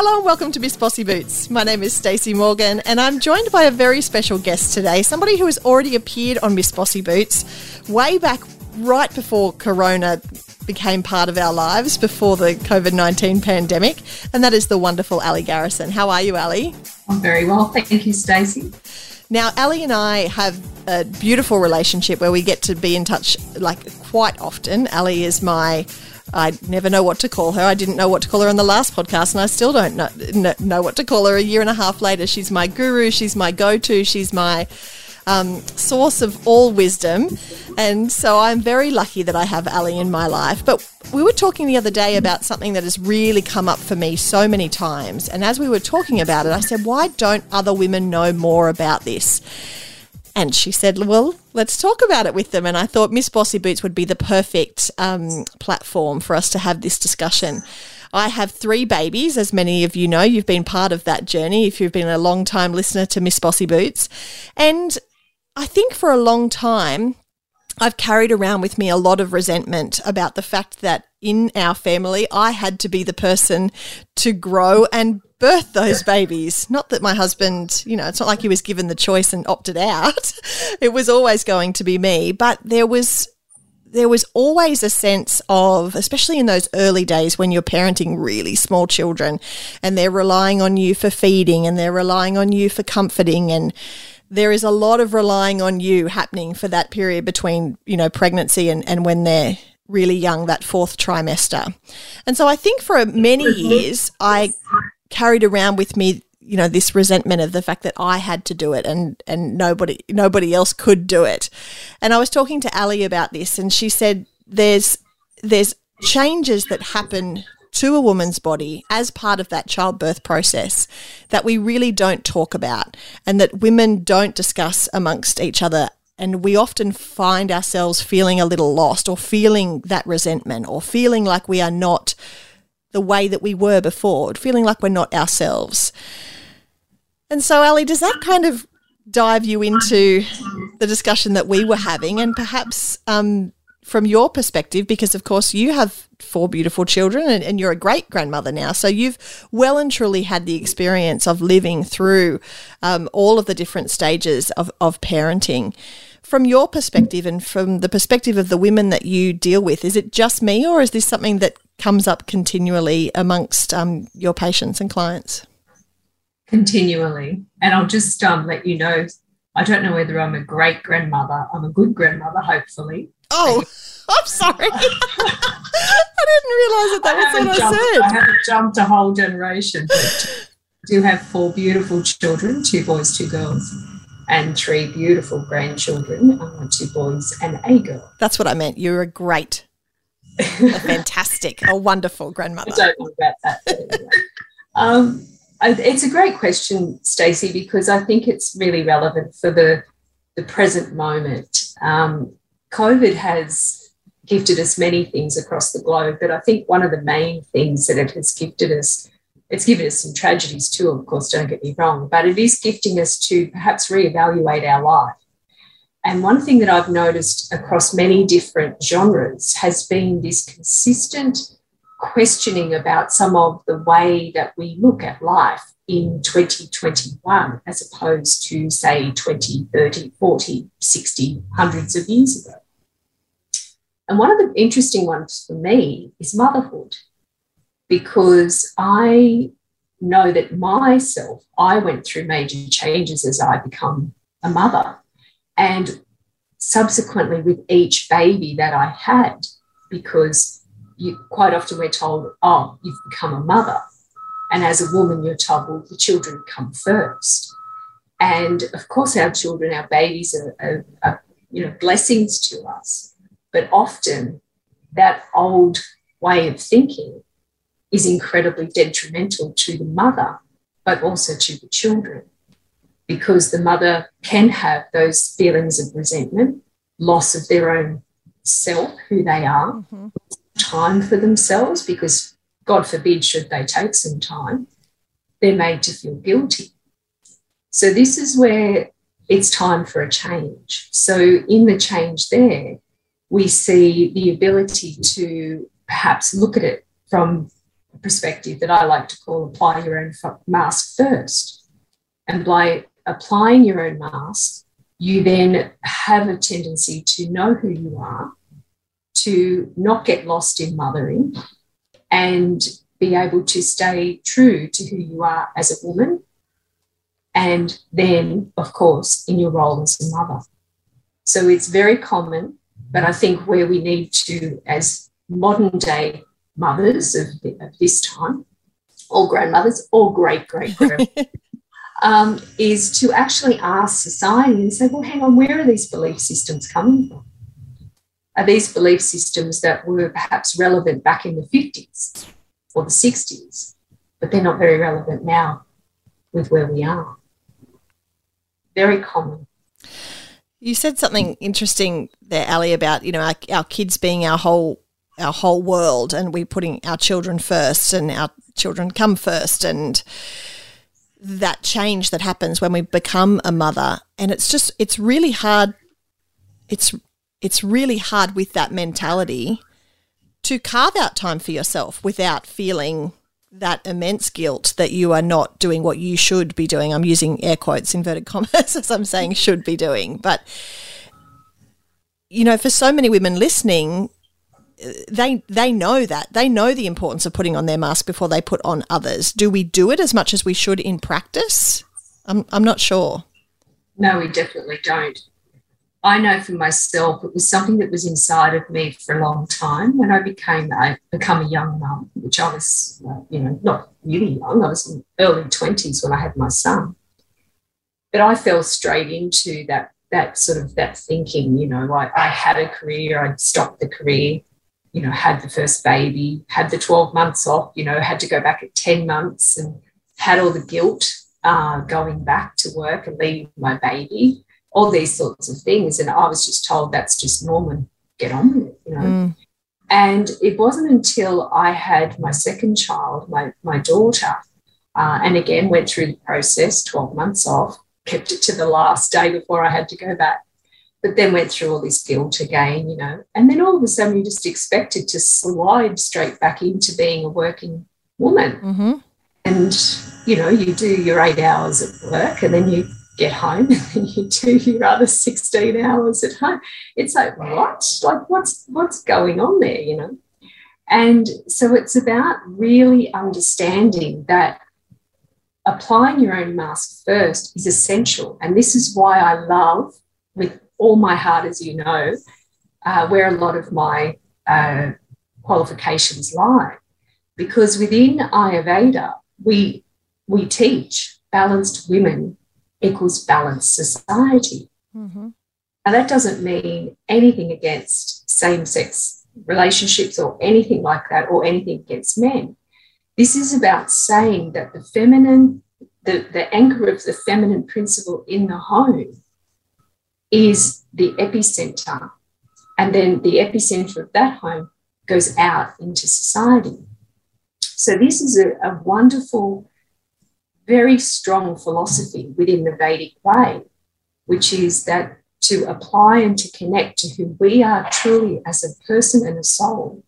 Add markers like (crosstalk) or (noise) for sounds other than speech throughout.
Hello and welcome to Miss Bossy Boots. My name is Stacey Morgan and I'm joined by a very special guest today, somebody who has already appeared on Miss Bossy Boots way back right before Corona became part of our lives, before the COVID 19 pandemic, and that is the wonderful Ali Garrison. How are you, Ali? I'm very well, thank you, Stacey. Now, Ali and I have a beautiful relationship where we get to be in touch like quite often. Ali is my I never know what to call her. I didn't know what to call her on the last podcast, and I still don't know, know what to call her a year and a half later. She's my guru, she's my go to, she's my um, source of all wisdom. And so I'm very lucky that I have Ali in my life. But we were talking the other day about something that has really come up for me so many times. And as we were talking about it, I said, why don't other women know more about this? And she said, Well, let's talk about it with them. And I thought Miss Bossy Boots would be the perfect um, platform for us to have this discussion. I have three babies, as many of you know. You've been part of that journey if you've been a long time listener to Miss Bossy Boots. And I think for a long time, I've carried around with me a lot of resentment about the fact that in our family, I had to be the person to grow and birth those babies. Not that my husband, you know, it's not like he was given the choice and opted out. (laughs) it was always going to be me, but there was there was always a sense of, especially in those early days when you're parenting really small children and they're relying on you for feeding and they're relying on you for comforting and there is a lot of relying on you happening for that period between, you know, pregnancy and, and when they're really young, that fourth trimester. And so I think for many years, I carried around with me you know this resentment of the fact that I had to do it and and nobody nobody else could do it. And I was talking to Ali about this and she said there's there's changes that happen to a woman's body as part of that childbirth process that we really don't talk about and that women don't discuss amongst each other and we often find ourselves feeling a little lost or feeling that resentment or feeling like we are not the way that we were before, feeling like we're not ourselves. And so, Ali, does that kind of dive you into the discussion that we were having, and perhaps um, from your perspective, because of course you have four beautiful children and, and, you're a great grandmother now, so you've well and truly had the experience of living through um, all of the different stages of, of parenting. From your perspective and from the perspective of the women that you deal with, is it just me, or is this something that comes up continually amongst um, your patients and clients? Continually. And I'll just um, let you know I don't know whether I'm a great grandmother. I'm a good grandmother, hopefully. Oh, (laughs) I'm sorry. (laughs) I didn't realize that that was what jumped, I said. I haven't jumped a whole generation, but I do have four beautiful children two boys, two girls, and three beautiful grandchildren uh, two boys and a girl. That's what I meant. You're a great a (laughs) fantastic, a wonderful grandmother. I don't know about that. (laughs) um, it's a great question, Stacey, because I think it's really relevant for the, the present moment. Um, COVID has gifted us many things across the globe, but I think one of the main things that it has gifted us, it's given us some tragedies too, of course, don't get me wrong, but it is gifting us to perhaps reevaluate our life and one thing that I've noticed across many different genres has been this consistent questioning about some of the way that we look at life in 2021 as opposed to, say, 20, 30, 40, 60, hundreds of years ago. And one of the interesting ones for me is motherhood, because I know that myself, I went through major changes as I become a mother. And subsequently, with each baby that I had, because you quite often we're told, oh, you've become a mother. And as a woman, you're told, well, the children come first. And of course, our children, our babies are, are, are you know, blessings to us. But often that old way of thinking is incredibly detrimental to the mother, but also to the children because the mother can have those feelings of resentment, loss of their own self, who they are, mm-hmm. time for themselves, because God forbid, should they take some time, they're made to feel guilty. So, this is where it's time for a change. So, in the change there, we see the ability to perhaps look at it from perspective that I like to call apply your own mask first. And by applying your own mask, you then have a tendency to know who you are, to not get lost in mothering, and be able to stay true to who you are as a woman. And then, of course, in your role as a mother. So it's very common, but I think where we need to, as modern day mothers of, of this time, or grandmothers, or great great grandmothers, (laughs) um, is to actually ask society and say, well, hang on, where are these belief systems coming from? Are these belief systems that were perhaps relevant back in the 50s or the 60s, but they're not very relevant now with where we are? Very common. You said something interesting there, Ali, about you know our, our kids being our whole our whole world, and we're putting our children first, and our children come first, and that change that happens when we become a mother, and it's just it's really hard. It's it's really hard with that mentality to carve out time for yourself without feeling that immense guilt that you are not doing what you should be doing. I'm using air quotes, inverted commas, (laughs) as I'm saying should be doing. But, you know, for so many women listening, they they know that they know the importance of putting on their mask before they put on others. Do we do it as much as we should in practice? I'm I'm not sure. No, we definitely don't. I know for myself, it was something that was inside of me for a long time. When I became a become a young mum, which I was, you know, not really young. I was in early twenties when I had my son. But I fell straight into that that sort of that thinking. You know, I, I had a career, I'd stopped the career, you know, had the first baby, had the twelve months off. You know, had to go back at ten months, and had all the guilt uh, going back to work and leaving my baby all these sorts of things. And I was just told that's just normal, get on with it, you know. Mm. And it wasn't until I had my second child, my, my daughter, uh, and again went through the process 12 months off, kept it to the last day before I had to go back, but then went through all this guilt again, you know. And then all of a sudden, you just expected to slide straight back into being a working woman. Mm-hmm. And, you know, you do your eight hours at work and then you get home (laughs) and you do your other 16 hours at home. It's like, what? Like, what's what's going on there, you know? And so it's about really understanding that applying your own mask first is essential. And this is why I love, all my heart, as you know, uh, where a lot of my uh, qualifications lie. Because within Ayurveda, we, we teach balanced women equals balanced society. Mm-hmm. Now, that doesn't mean anything against same sex relationships or anything like that, or anything against men. This is about saying that the feminine, the, the anchor of the feminine principle in the home is the epicenter. And then the epicenter of that home goes out into society. So, this is a, a wonderful very strong philosophy within the Vedic way, which is that to apply and to connect to who we are truly as a person and a soul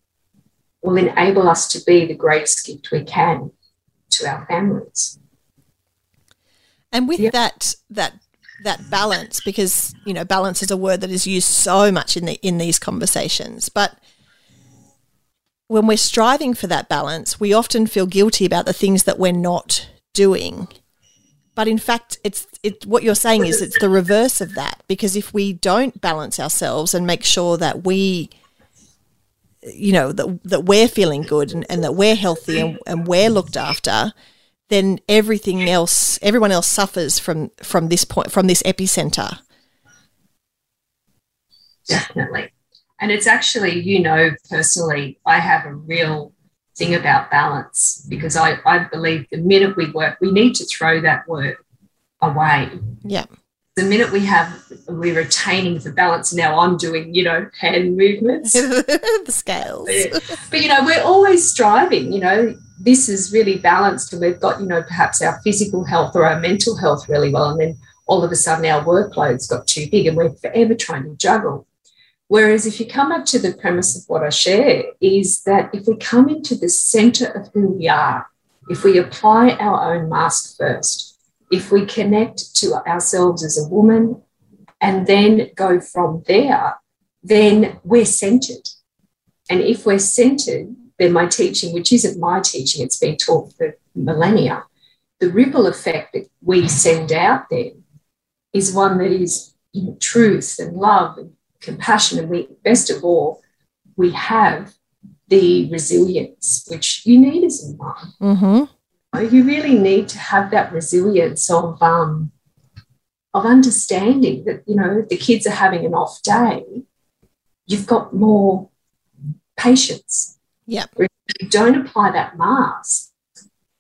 will enable us to be the greatest gift we can to our families. And with that that that balance, because you know, balance is a word that is used so much in the in these conversations, but when we're striving for that balance, we often feel guilty about the things that we're not doing. But in fact, it's it, what you're saying is it's the reverse of that because if we don't balance ourselves and make sure that we, you know, that, that we're feeling good and, and that we're healthy and, and we're looked after, then everything else, everyone else suffers from from this point, from this epicenter. Definitely. And it's actually, you know, personally, I have a real thing about balance because I, I believe the minute we work, we need to throw that work away. Yeah. The minute we have, we're retaining the balance. Now I'm doing, you know, hand movements, (laughs) the scales. but, you know, we're always striving, you know, this is really balanced and we've got, you know, perhaps our physical health or our mental health really well. And then all of a sudden our workload's got too big and we're forever trying to juggle. Whereas if you come up to the premise of what I share, is that if we come into the center of who we are, if we apply our own mask first, if we connect to ourselves as a woman and then go from there, then we're centered. And if we're centered, then my teaching, which isn't my teaching, it's been taught for millennia, the ripple effect that we send out then is one that is truth and love and compassion. And we, best of all, we have the resilience which you need as a mom. Mm-hmm. You really need to have that resilience of um, of understanding that you know the kids are having an off day. You've got more patience. Yeah. If you don't apply that mask,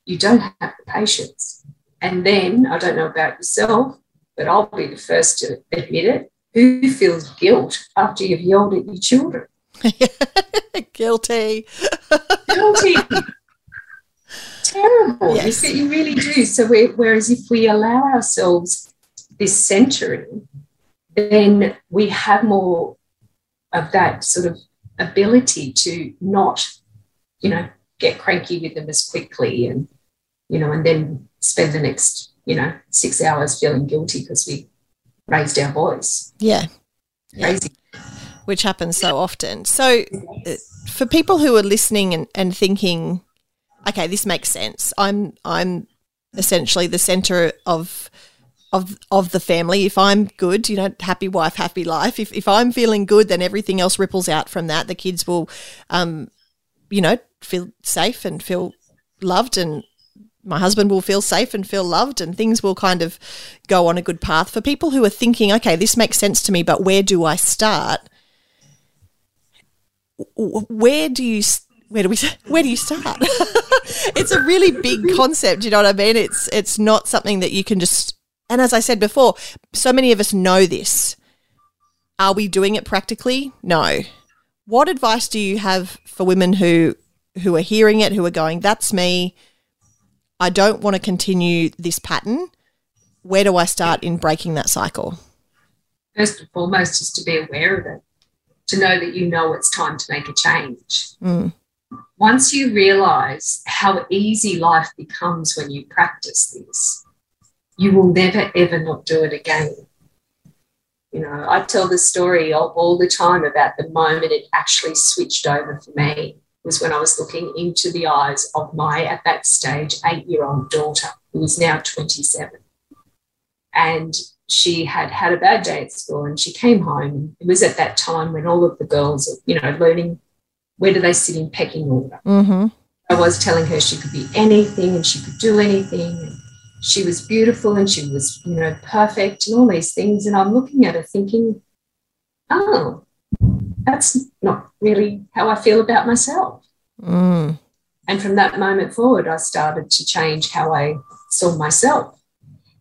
you don't have the patience. And then I don't know about yourself, but I'll be the first to admit it. Who feels guilt after you've yelled at your children? (laughs) Guilty. (laughs) Guilty. Terrible. Yes. You really do. So, whereas if we allow ourselves this centering, then we have more of that sort of ability to not, you know, get cranky with them as quickly and, you know, and then spend the next, you know, six hours feeling guilty because we raised our voice. Yeah. Crazy. Yeah. Which happens so often. So, uh, for people who are listening and, and thinking, okay, this makes sense. I'm I'm essentially the center of of of the family. If I'm good, you know, happy wife, happy life. If if I'm feeling good, then everything else ripples out from that. The kids will, um, you know, feel safe and feel loved, and my husband will feel safe and feel loved and things will kind of go on a good path. For people who are thinking, okay, this makes sense to me, but where do I start? Where do you where do we (laughs) where do you start? (laughs) it's a really big concept, you know what I mean? It's it's not something that you can just and as I said before, so many of us know this. Are we doing it practically? No. What advice do you have for women who who are hearing it, who are going, that's me, I don't want to continue this pattern. Where do I start in breaking that cycle? First and foremost, is to be aware of it, to know that you know it's time to make a change. Mm. Once you realize how easy life becomes when you practice this, you will never ever not do it again. You know, I tell the story all, all the time about the moment it actually switched over for me was when I was looking into the eyes of my, at that stage, eight year old daughter, who was now 27. And she had had a bad day at school and she came home. It was at that time when all of the girls are, you know, learning where do they sit in pecking order. Mm-hmm. I was telling her she could be anything and she could do anything. She was beautiful and she was, you know, perfect and all these things. And I'm looking at her thinking, oh, that's not really how I feel about myself. Mm. And from that moment forward, I started to change how I saw myself.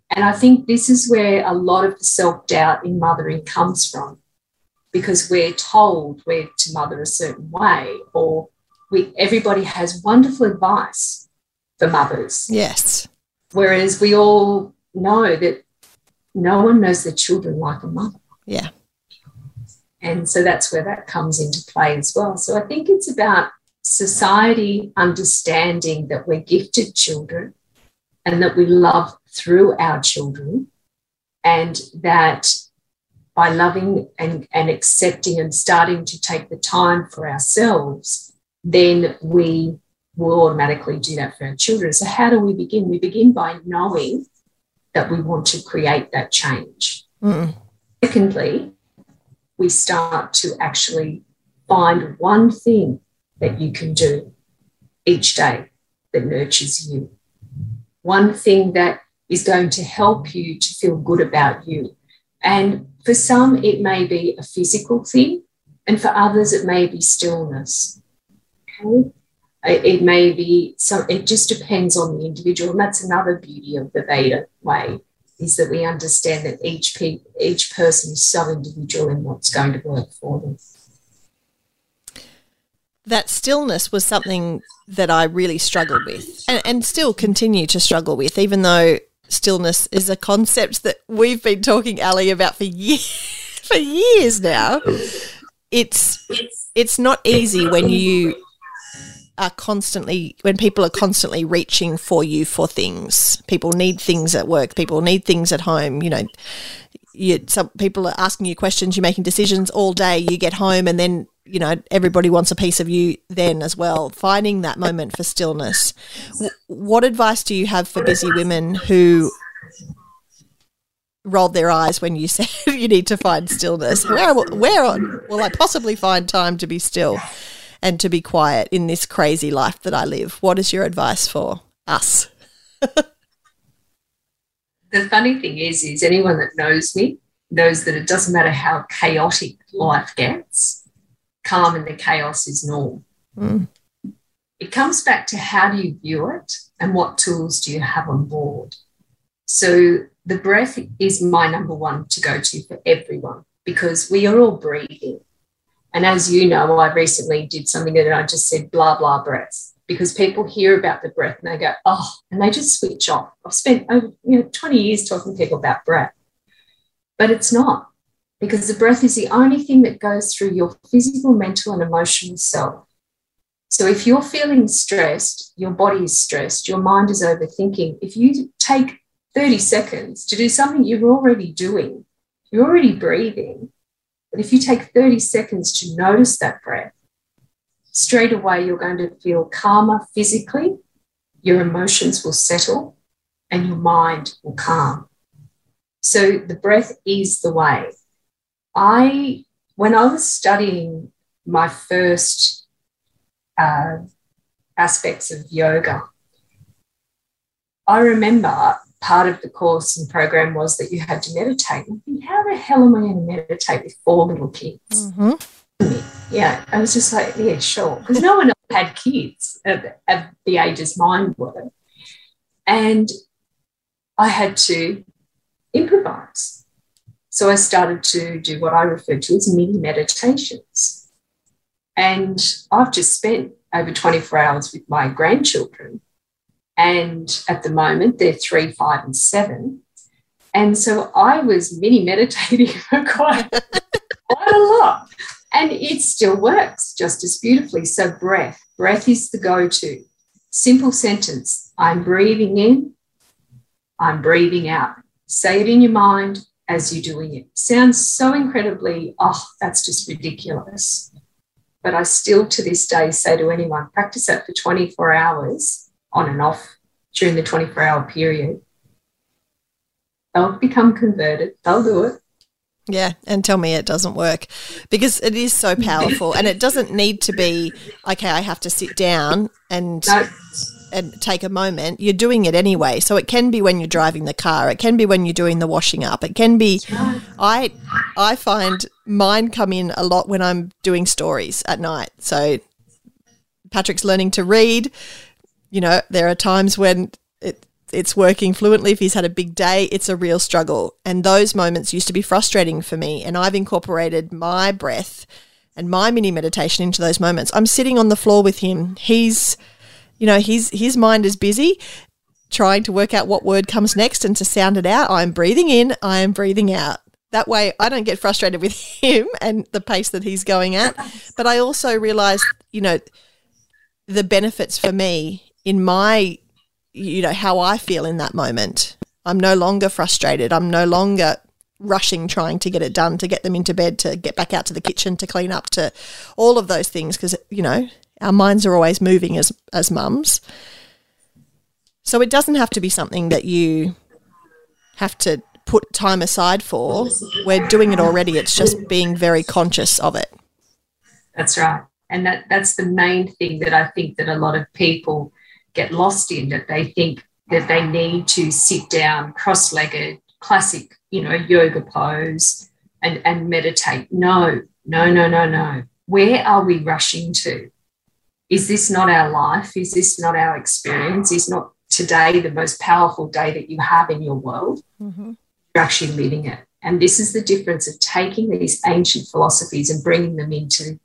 And I think this is where a lot of the self doubt in mothering comes from because we're told we're to mother a certain way, or we, everybody has wonderful advice for mothers. Yes. Whereas we all know that no one knows their children like a mother. Yeah. And so that's where that comes into play as well. So I think it's about society understanding that we're gifted children and that we love through our children, and that by loving and, and accepting and starting to take the time for ourselves, then we will automatically do that for our children. So, how do we begin? We begin by knowing that we want to create that change. Mm. Secondly, we start to actually find one thing that you can do each day that nurtures you. One thing that is going to help you to feel good about you. And for some, it may be a physical thing, and for others, it may be stillness. Okay? It may be so, it just depends on the individual. And that's another beauty of the Veda way is that we understand that each pe- each person is so individual in what's going to work for them. That stillness was something that I really struggled with and, and still continue to struggle with, even though stillness is a concept that we've been talking, Ali, about for years, (laughs) for years now. it's it's not easy when you are constantly when people are constantly reaching for you for things. People need things at work. People need things at home. You know, you, some people are asking you questions. You're making decisions all day. You get home, and then you know everybody wants a piece of you then as well. Finding that moment for stillness. What advice do you have for busy women who rolled their eyes when you (laughs) said you need to find stillness. Where where will I possibly find time to be still and to be quiet in this crazy life that I live? What is your advice for us? (laughs) the funny thing is, is anyone that knows me knows that it doesn't matter how chaotic life gets, calm in the chaos is normal. Mm. It comes back to how do you view it and what tools do you have on board. So the breath is my number one to go to for everyone because we are all breathing. And as you know, I recently did something that I just said blah, blah breath because people hear about the breath and they go, oh, and they just switch off. I've spent over you know 20 years talking to people about breath, but it's not because the breath is the only thing that goes through your physical, mental, and emotional self. So if you're feeling stressed, your body is stressed, your mind is overthinking. If you take 30 seconds to do something you're already doing. You're already breathing. But if you take 30 seconds to notice that breath, straight away you're going to feel calmer physically, your emotions will settle, and your mind will calm. So the breath is the way. I, when I was studying my first uh, aspects of yoga, I remember part of the course and program was that you had to meditate. Think, how the hell am I going to meditate with four little kids? Mm-hmm. Yeah, I was just like, yeah, sure, because no one else had kids at, at the ages mine were, and I had to improvise. So I started to do what I refer to as mini meditations. And I've just spent over 24 hours with my grandchildren and at the moment, they're three, five, and seven. And so I was mini meditating (laughs) for quite, quite a lot. And it still works just as beautifully. So, breath, breath is the go to. Simple sentence I'm breathing in, I'm breathing out. Say it in your mind as you're doing it. Sounds so incredibly, oh, that's just ridiculous. But I still to this day say to anyone, practice that for 24 hours on and off during the 24 hour period, they'll become converted. They'll do it. Yeah, and tell me it doesn't work because it is so powerful and it doesn't need to be okay, I have to sit down and no. and take a moment. You're doing it anyway. So it can be when you're driving the car, it can be when you're doing the washing up. It can be I I find mine come in a lot when I'm doing stories at night. So Patrick's learning to read you know, there are times when it, it's working fluently. If he's had a big day, it's a real struggle. And those moments used to be frustrating for me. And I've incorporated my breath and my mini meditation into those moments. I'm sitting on the floor with him. He's, you know, his his mind is busy trying to work out what word comes next and to sound it out. I'm breathing in, I am breathing out. That way I don't get frustrated with (laughs) him and the pace that he's going at. But I also realize, you know, the benefits for me in my you know how I feel in that moment. I'm no longer frustrated. I'm no longer rushing trying to get it done to get them into bed to get back out to the kitchen to clean up to all of those things because you know our minds are always moving as as mums. So it doesn't have to be something that you have to put time aside for. We're doing it already. It's just being very conscious of it. That's right. And that that's the main thing that I think that a lot of people get lost in that they think that they need to sit down cross-legged classic you know yoga pose and and meditate. No no no no no. Where are we rushing to? Is this not our life? Is this not our experience? Is not today the most powerful day that you have in your world? Mm-hmm. you're actually living it. And this is the difference of taking these ancient philosophies and bringing them into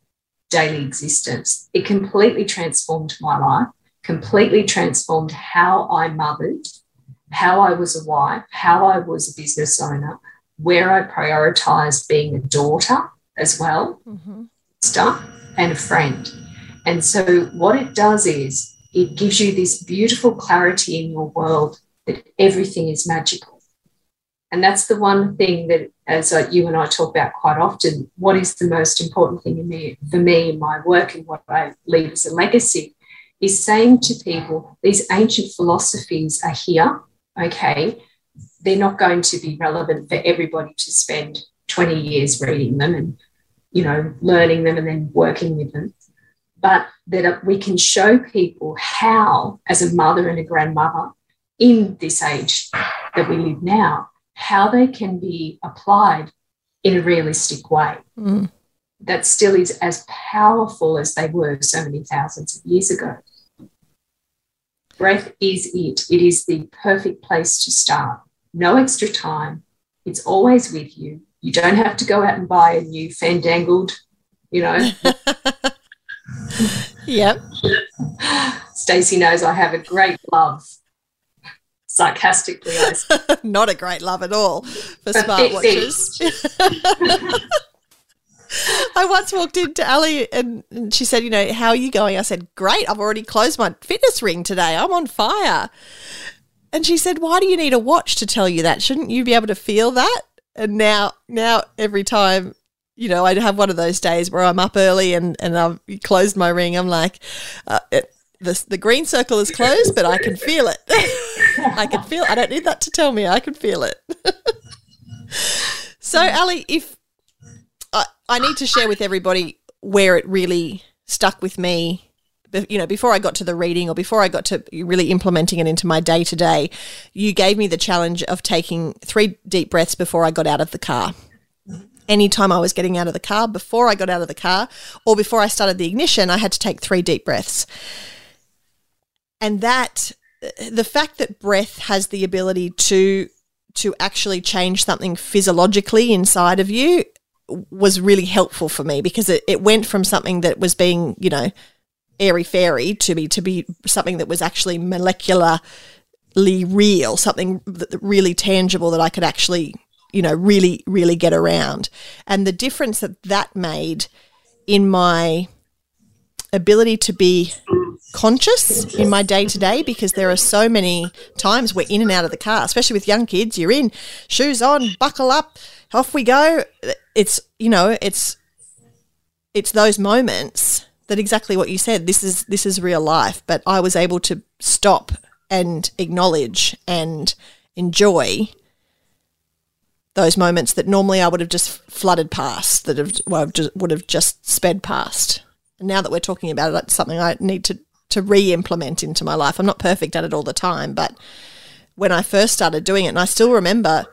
daily existence. It completely transformed my life completely transformed how I mothered, how I was a wife, how I was a business owner, where I prioritized being a daughter as well. Mm-hmm. sister and a friend. And so, what it does is it gives you this beautiful clarity in your world that everything is magical. And that's the one thing that, as you and I talk about quite often, what is the most important thing in me, for me in my work and what I leave as a legacy is saying to people these ancient philosophies are here, okay? They're not going to be relevant for everybody to spend 20 years reading them and you know learning them and then working with them but that we can show people how as a mother and a grandmother in this age that we live now how they can be applied in a realistic way mm. That still is as powerful as they were so many thousands of years ago breath is it it is the perfect place to start no extra time it's always with you you don't have to go out and buy a new fandangled, you know. (laughs) yep. Stacey knows I have a great love. Sarcastically, I (laughs) not a great love at all for smartwatches. (laughs) (laughs) I once walked into Ali and, she said, You know, how are you going? I said, Great. I've already closed my fitness ring today. I'm on fire. And she said, Why do you need a watch to tell you that? Shouldn't you be able to feel that? And now, now every time, you know, I have one of those days where I'm up early and, and I've closed my ring, I'm like, uh, it, the, the green circle is closed, but I can feel it. (laughs) I can feel I don't need that to tell me. I can feel it. (laughs) so, Ali, if I, need to share with everybody where it really stuck with me you know, before I got to the reading or before I got to really implementing it into my day to day, you gave me the challenge of taking three deep breaths before I got out of the car. Anytime I was getting out of the car, before I got out of the car, or before I started the ignition, I had to take three deep breaths. And that, the fact that breath has the ability to to actually change something physiologically inside of you was really helpful for me because it, it went from something that was being, you know, airy fairy to be to be something that was actually molecularly real, something that, really tangible that I could actually, you know, really really get around. And the difference that that made in my ability to be conscious in my day to day because there are so many times we're in and out of the car, especially with young kids. You're in, shoes on, buckle up, off we go. It's you know, it's it's those moments that exactly what you said. This is this is real life, but I was able to stop and acknowledge and enjoy those moments that normally I would have just flooded past, that have, well, would have just sped past. And now that we're talking about it, it's something I need to to re-implement into my life. I'm not perfect at it all the time, but when I first started doing it, and I still remember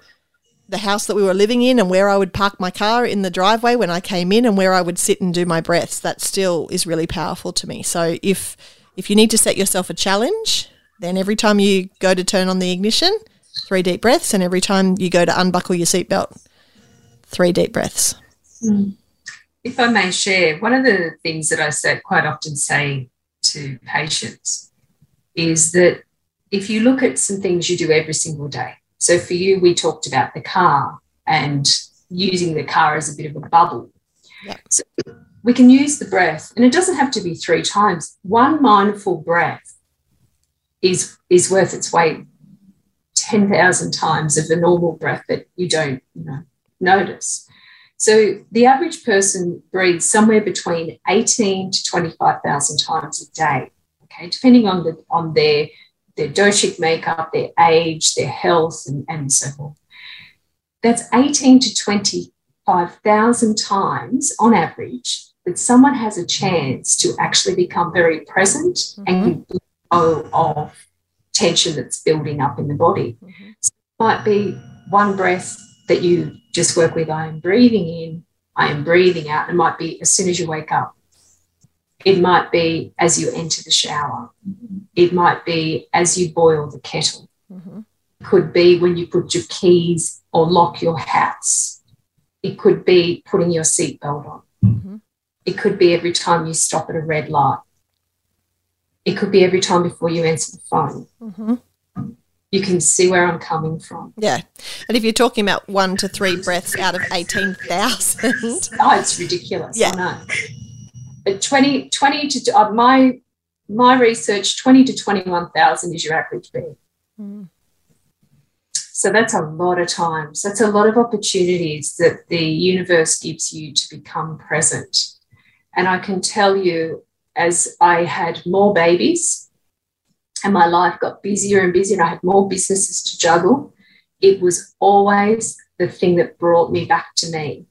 the house that we were living in and where I would park my car in the driveway when I came in and where I would sit and do my breaths. That still is really powerful to me. So if if you need to set yourself a challenge, then every time you go to turn on the ignition, three deep breaths, and every time you go to unbuckle your seatbelt, three deep breaths. Hmm. If I may share, one of the things that I say, quite often say to patients is that if you look at some things you do every single day, so for you, we talked about the car and using the car as a bit of a bubble. Yeah. So we can use the breath, and it doesn't have to be three times. One mindful breath is is worth its weight ten thousand times of a normal breath that you don't you know notice. So the average person breathes somewhere between eighteen to twenty five thousand times a day. Okay, depending on the on their their doshic makeup, their age, their health, and, and so forth. That's 18 to 25,000 times on average that someone has a chance to actually become very present mm-hmm. and go of tension that's building up in the body. Mm-hmm. So it might be one breath that you just work with I am breathing in, I am breathing out. It might be as soon as you wake up. It might be as you enter the shower. It might be as you boil the kettle. Mm-hmm. Could be when you put your keys or lock your house. It could be putting your seatbelt on. Mm-hmm. It could be every time you stop at a red light. It could be every time before you answer the phone. Mm-hmm. You can see where I'm coming from. Yeah. And if you're talking about one to three breaths out of 18,000. oh, it's ridiculous. Yeah. Uh, 20, 20 to uh, my my research 20 to 21,000 is your average bed. Mm. So that's a lot of times. That's a lot of opportunities that the universe gives you to become present. And I can tell you, as I had more babies and my life got busier and busier, and I had more businesses to juggle, it was always the thing that brought me back to me.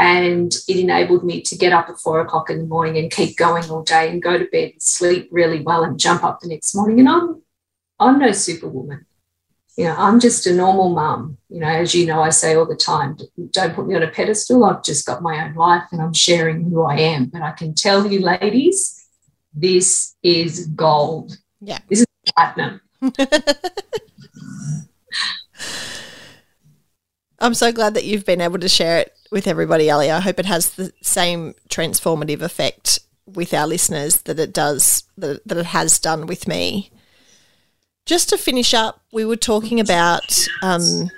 And it enabled me to get up at four o'clock in the morning and keep going all day and go to bed and sleep really well and jump up the next morning. And I'm I'm no superwoman. You know, I'm just a normal mum. You know, as you know, I say all the time, don't put me on a pedestal. I've just got my own life and I'm sharing who I am. But I can tell you, ladies, this is gold. Yeah. This is platinum. (laughs) I'm so glad that you've been able to share it with everybody, Ali. I hope it has the same transformative effect with our listeners that it does that, that it has done with me. Just to finish up, we were talking about um,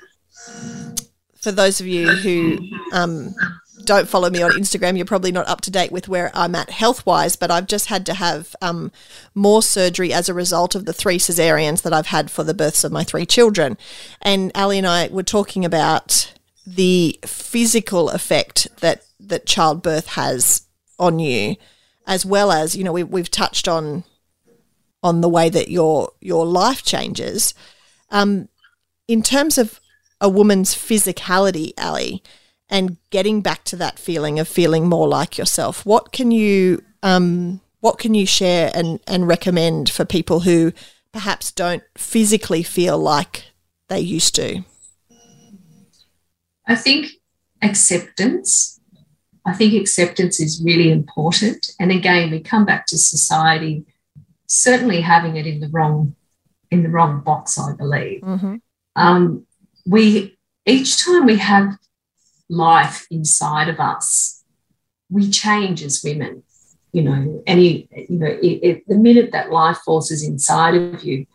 for those of you who um, don't follow me on Instagram, you're probably not up to date with where I'm at health wise, but I've just had to have um, more surgery as a result of the three cesareans that I've had for the births of my three children. And Ali and I were talking about the physical effect that, that childbirth has on you, as well as, you know, we, we've touched on on the way that your your life changes. Um, in terms of a woman's physicality, Ali, and getting back to that feeling of feeling more like yourself. What can you um, what can you share and, and recommend for people who perhaps don't physically feel like they used to? I think acceptance. I think acceptance is really important. And again, we come back to society certainly having it in the wrong in the wrong box, I believe. Mm-hmm. Um, we each time we have life inside of us, we change as women. You know, any you know, it, it, the minute that life force is inside of you,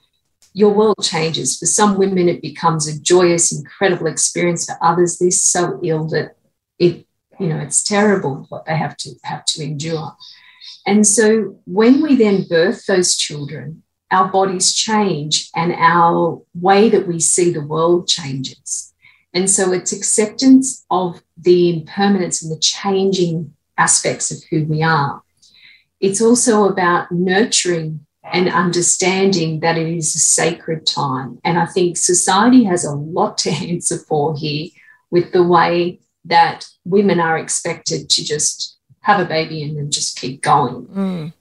your world changes. For some women, it becomes a joyous, incredible experience. For others, they're so ill that it, you know, it's terrible what they have to have to endure. And so when we then birth those children, our bodies change and our way that we see the world changes. And so it's acceptance of the impermanence and the changing aspects of who we are. It's also about nurturing and understanding that it is a sacred time. And I think society has a lot to (laughs) answer for here with the way that women are expected to just have a baby and then just keep going. Mm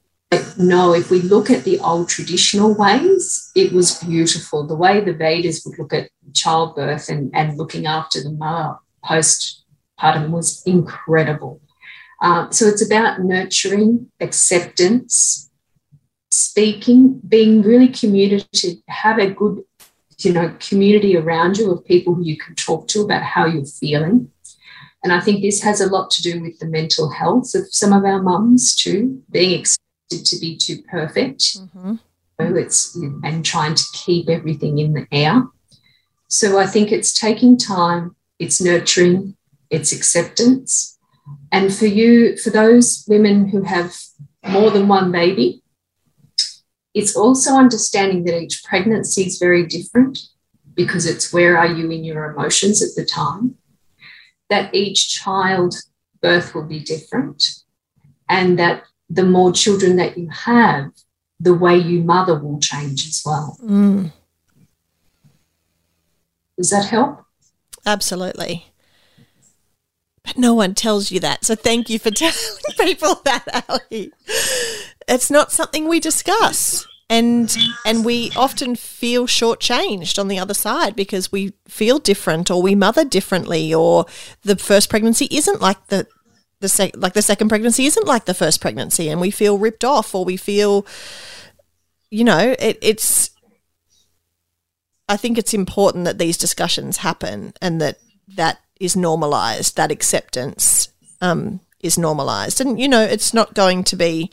no, if we look at the old traditional ways, it was beautiful. The way the Vedas would look at childbirth and, and looking after the mother postpartum was incredible. Um, so it's about nurturing, acceptance, speaking, being really communicative, have a good, you know, community around you of people who you can talk to about how you're feeling. And I think this has a lot to do with the mental health of some of our mums too, being to be too perfect. Mm-hmm. it's and trying to keep everything in the air. So I think it's taking time, it's nurturing, it's acceptance. And for you, for those women who have more than one baby, it's also understanding that each pregnancy is very different because it's where are you in your emotions at the time. That each child birth will be different and that the more children that you have, the way you mother will change as well. Mm. Does that help? Absolutely. But no one tells you that. So thank you for (laughs) telling people that, Ali. It's not something we discuss. And and we often feel shortchanged on the other side because we feel different or we mother differently or the first pregnancy isn't like the the sec- like the second pregnancy isn't like the first pregnancy and we feel ripped off or we feel you know it, it's i think it's important that these discussions happen and that that is normalized that acceptance um, is normalized. And you know it's not going to be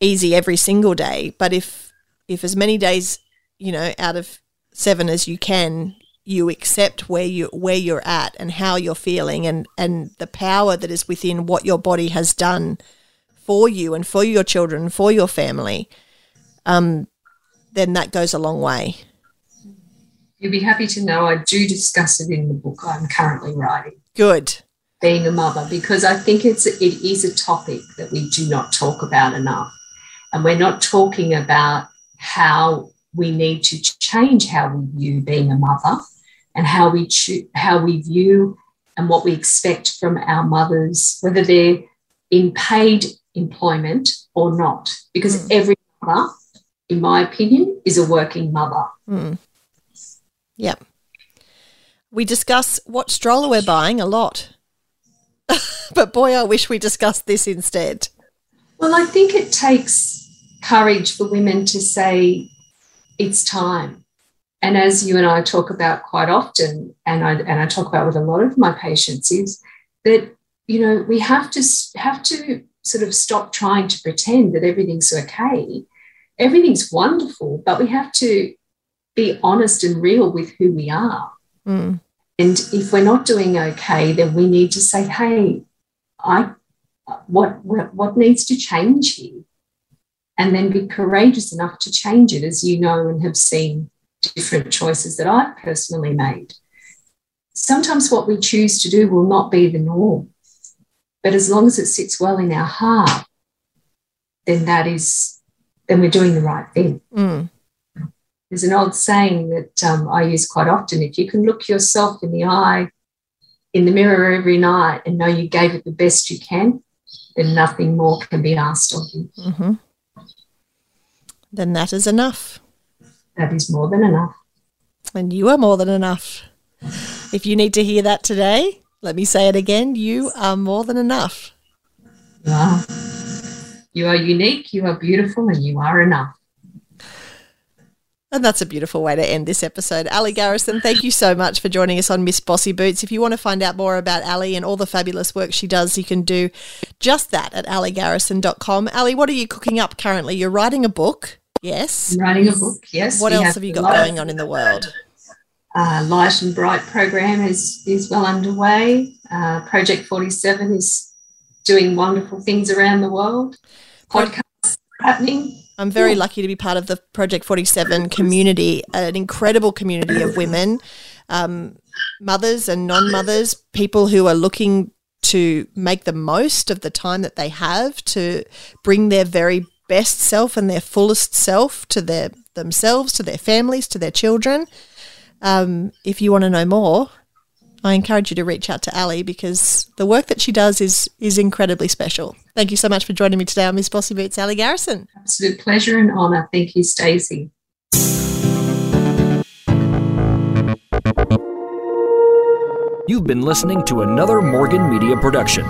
easy every single day but if if as many days you know out of seven as you can you accept where you where you're at and how you're feeling and and the power that is within what your body has done for you and for your children, for your family, um, then that goes a long way. You'll be happy to know I do discuss it in the book I'm currently writing. Good. Being a mother, because I think it's it is a topic that we do not talk about enough, and we're not talking about how we need to change how we view being a mother and how we cho- how we view and what we expect from our mothers, whether they're in paid employment or not, because mm. every mother, in my opinion, is a working mother. Mm. Yep. We discuss what stroller we're buying a lot. (laughs) but boy, I wish we discussed this instead. Well, I think it takes courage for women to say, it's time. And as you and I talk about quite often, and I, and I talk about with a lot of my patients, is that, you know, we have to have to sort of stop trying to pretend that everything's okay. Everything's wonderful, but we have to be honest and real with who we are. Mm. And if we're not doing okay, then we need to say, hey, I what what needs to change here? And then be courageous enough to change it, as you know and have seen different choices that I've personally made. Sometimes what we choose to do will not be the norm. But as long as it sits well in our heart, then that is then we're doing the right thing. Mm. There's an old saying that um, I use quite often if you can look yourself in the eye, in the mirror every night, and know you gave it the best you can, then nothing more can be asked of you. Mm-hmm. Then that is enough. That is more than enough. And you are more than enough. If you need to hear that today, let me say it again you are more than enough. You are. You are unique, you are beautiful, and you are enough. And that's a beautiful way to end this episode. Ali Garrison, thank you so much for joining us on Miss Bossy Boots. If you want to find out more about Ali and all the fabulous work she does, you can do just that at aligarrison.com. Ali, what are you cooking up currently? You're writing a book, yes? Writing a book, yes. What else have, have you got going on in the world? Uh, Light and Bright program is, is well underway. Uh, Project 47 is doing wonderful things around the world. Podcasts happening I'm very lucky to be part of the Project 47 community, an incredible community of women, um, mothers and non mothers, people who are looking to make the most of the time that they have to bring their very best self and their fullest self to their themselves, to their families, to their children. Um, if you want to know more, I encourage you to reach out to Ali because the work that she does is is incredibly special. Thank you so much for joining me today on Miss Bossy Boots, Ali Garrison. Absolute pleasure and honour. Thank you, Stacey. You've been listening to another Morgan Media production.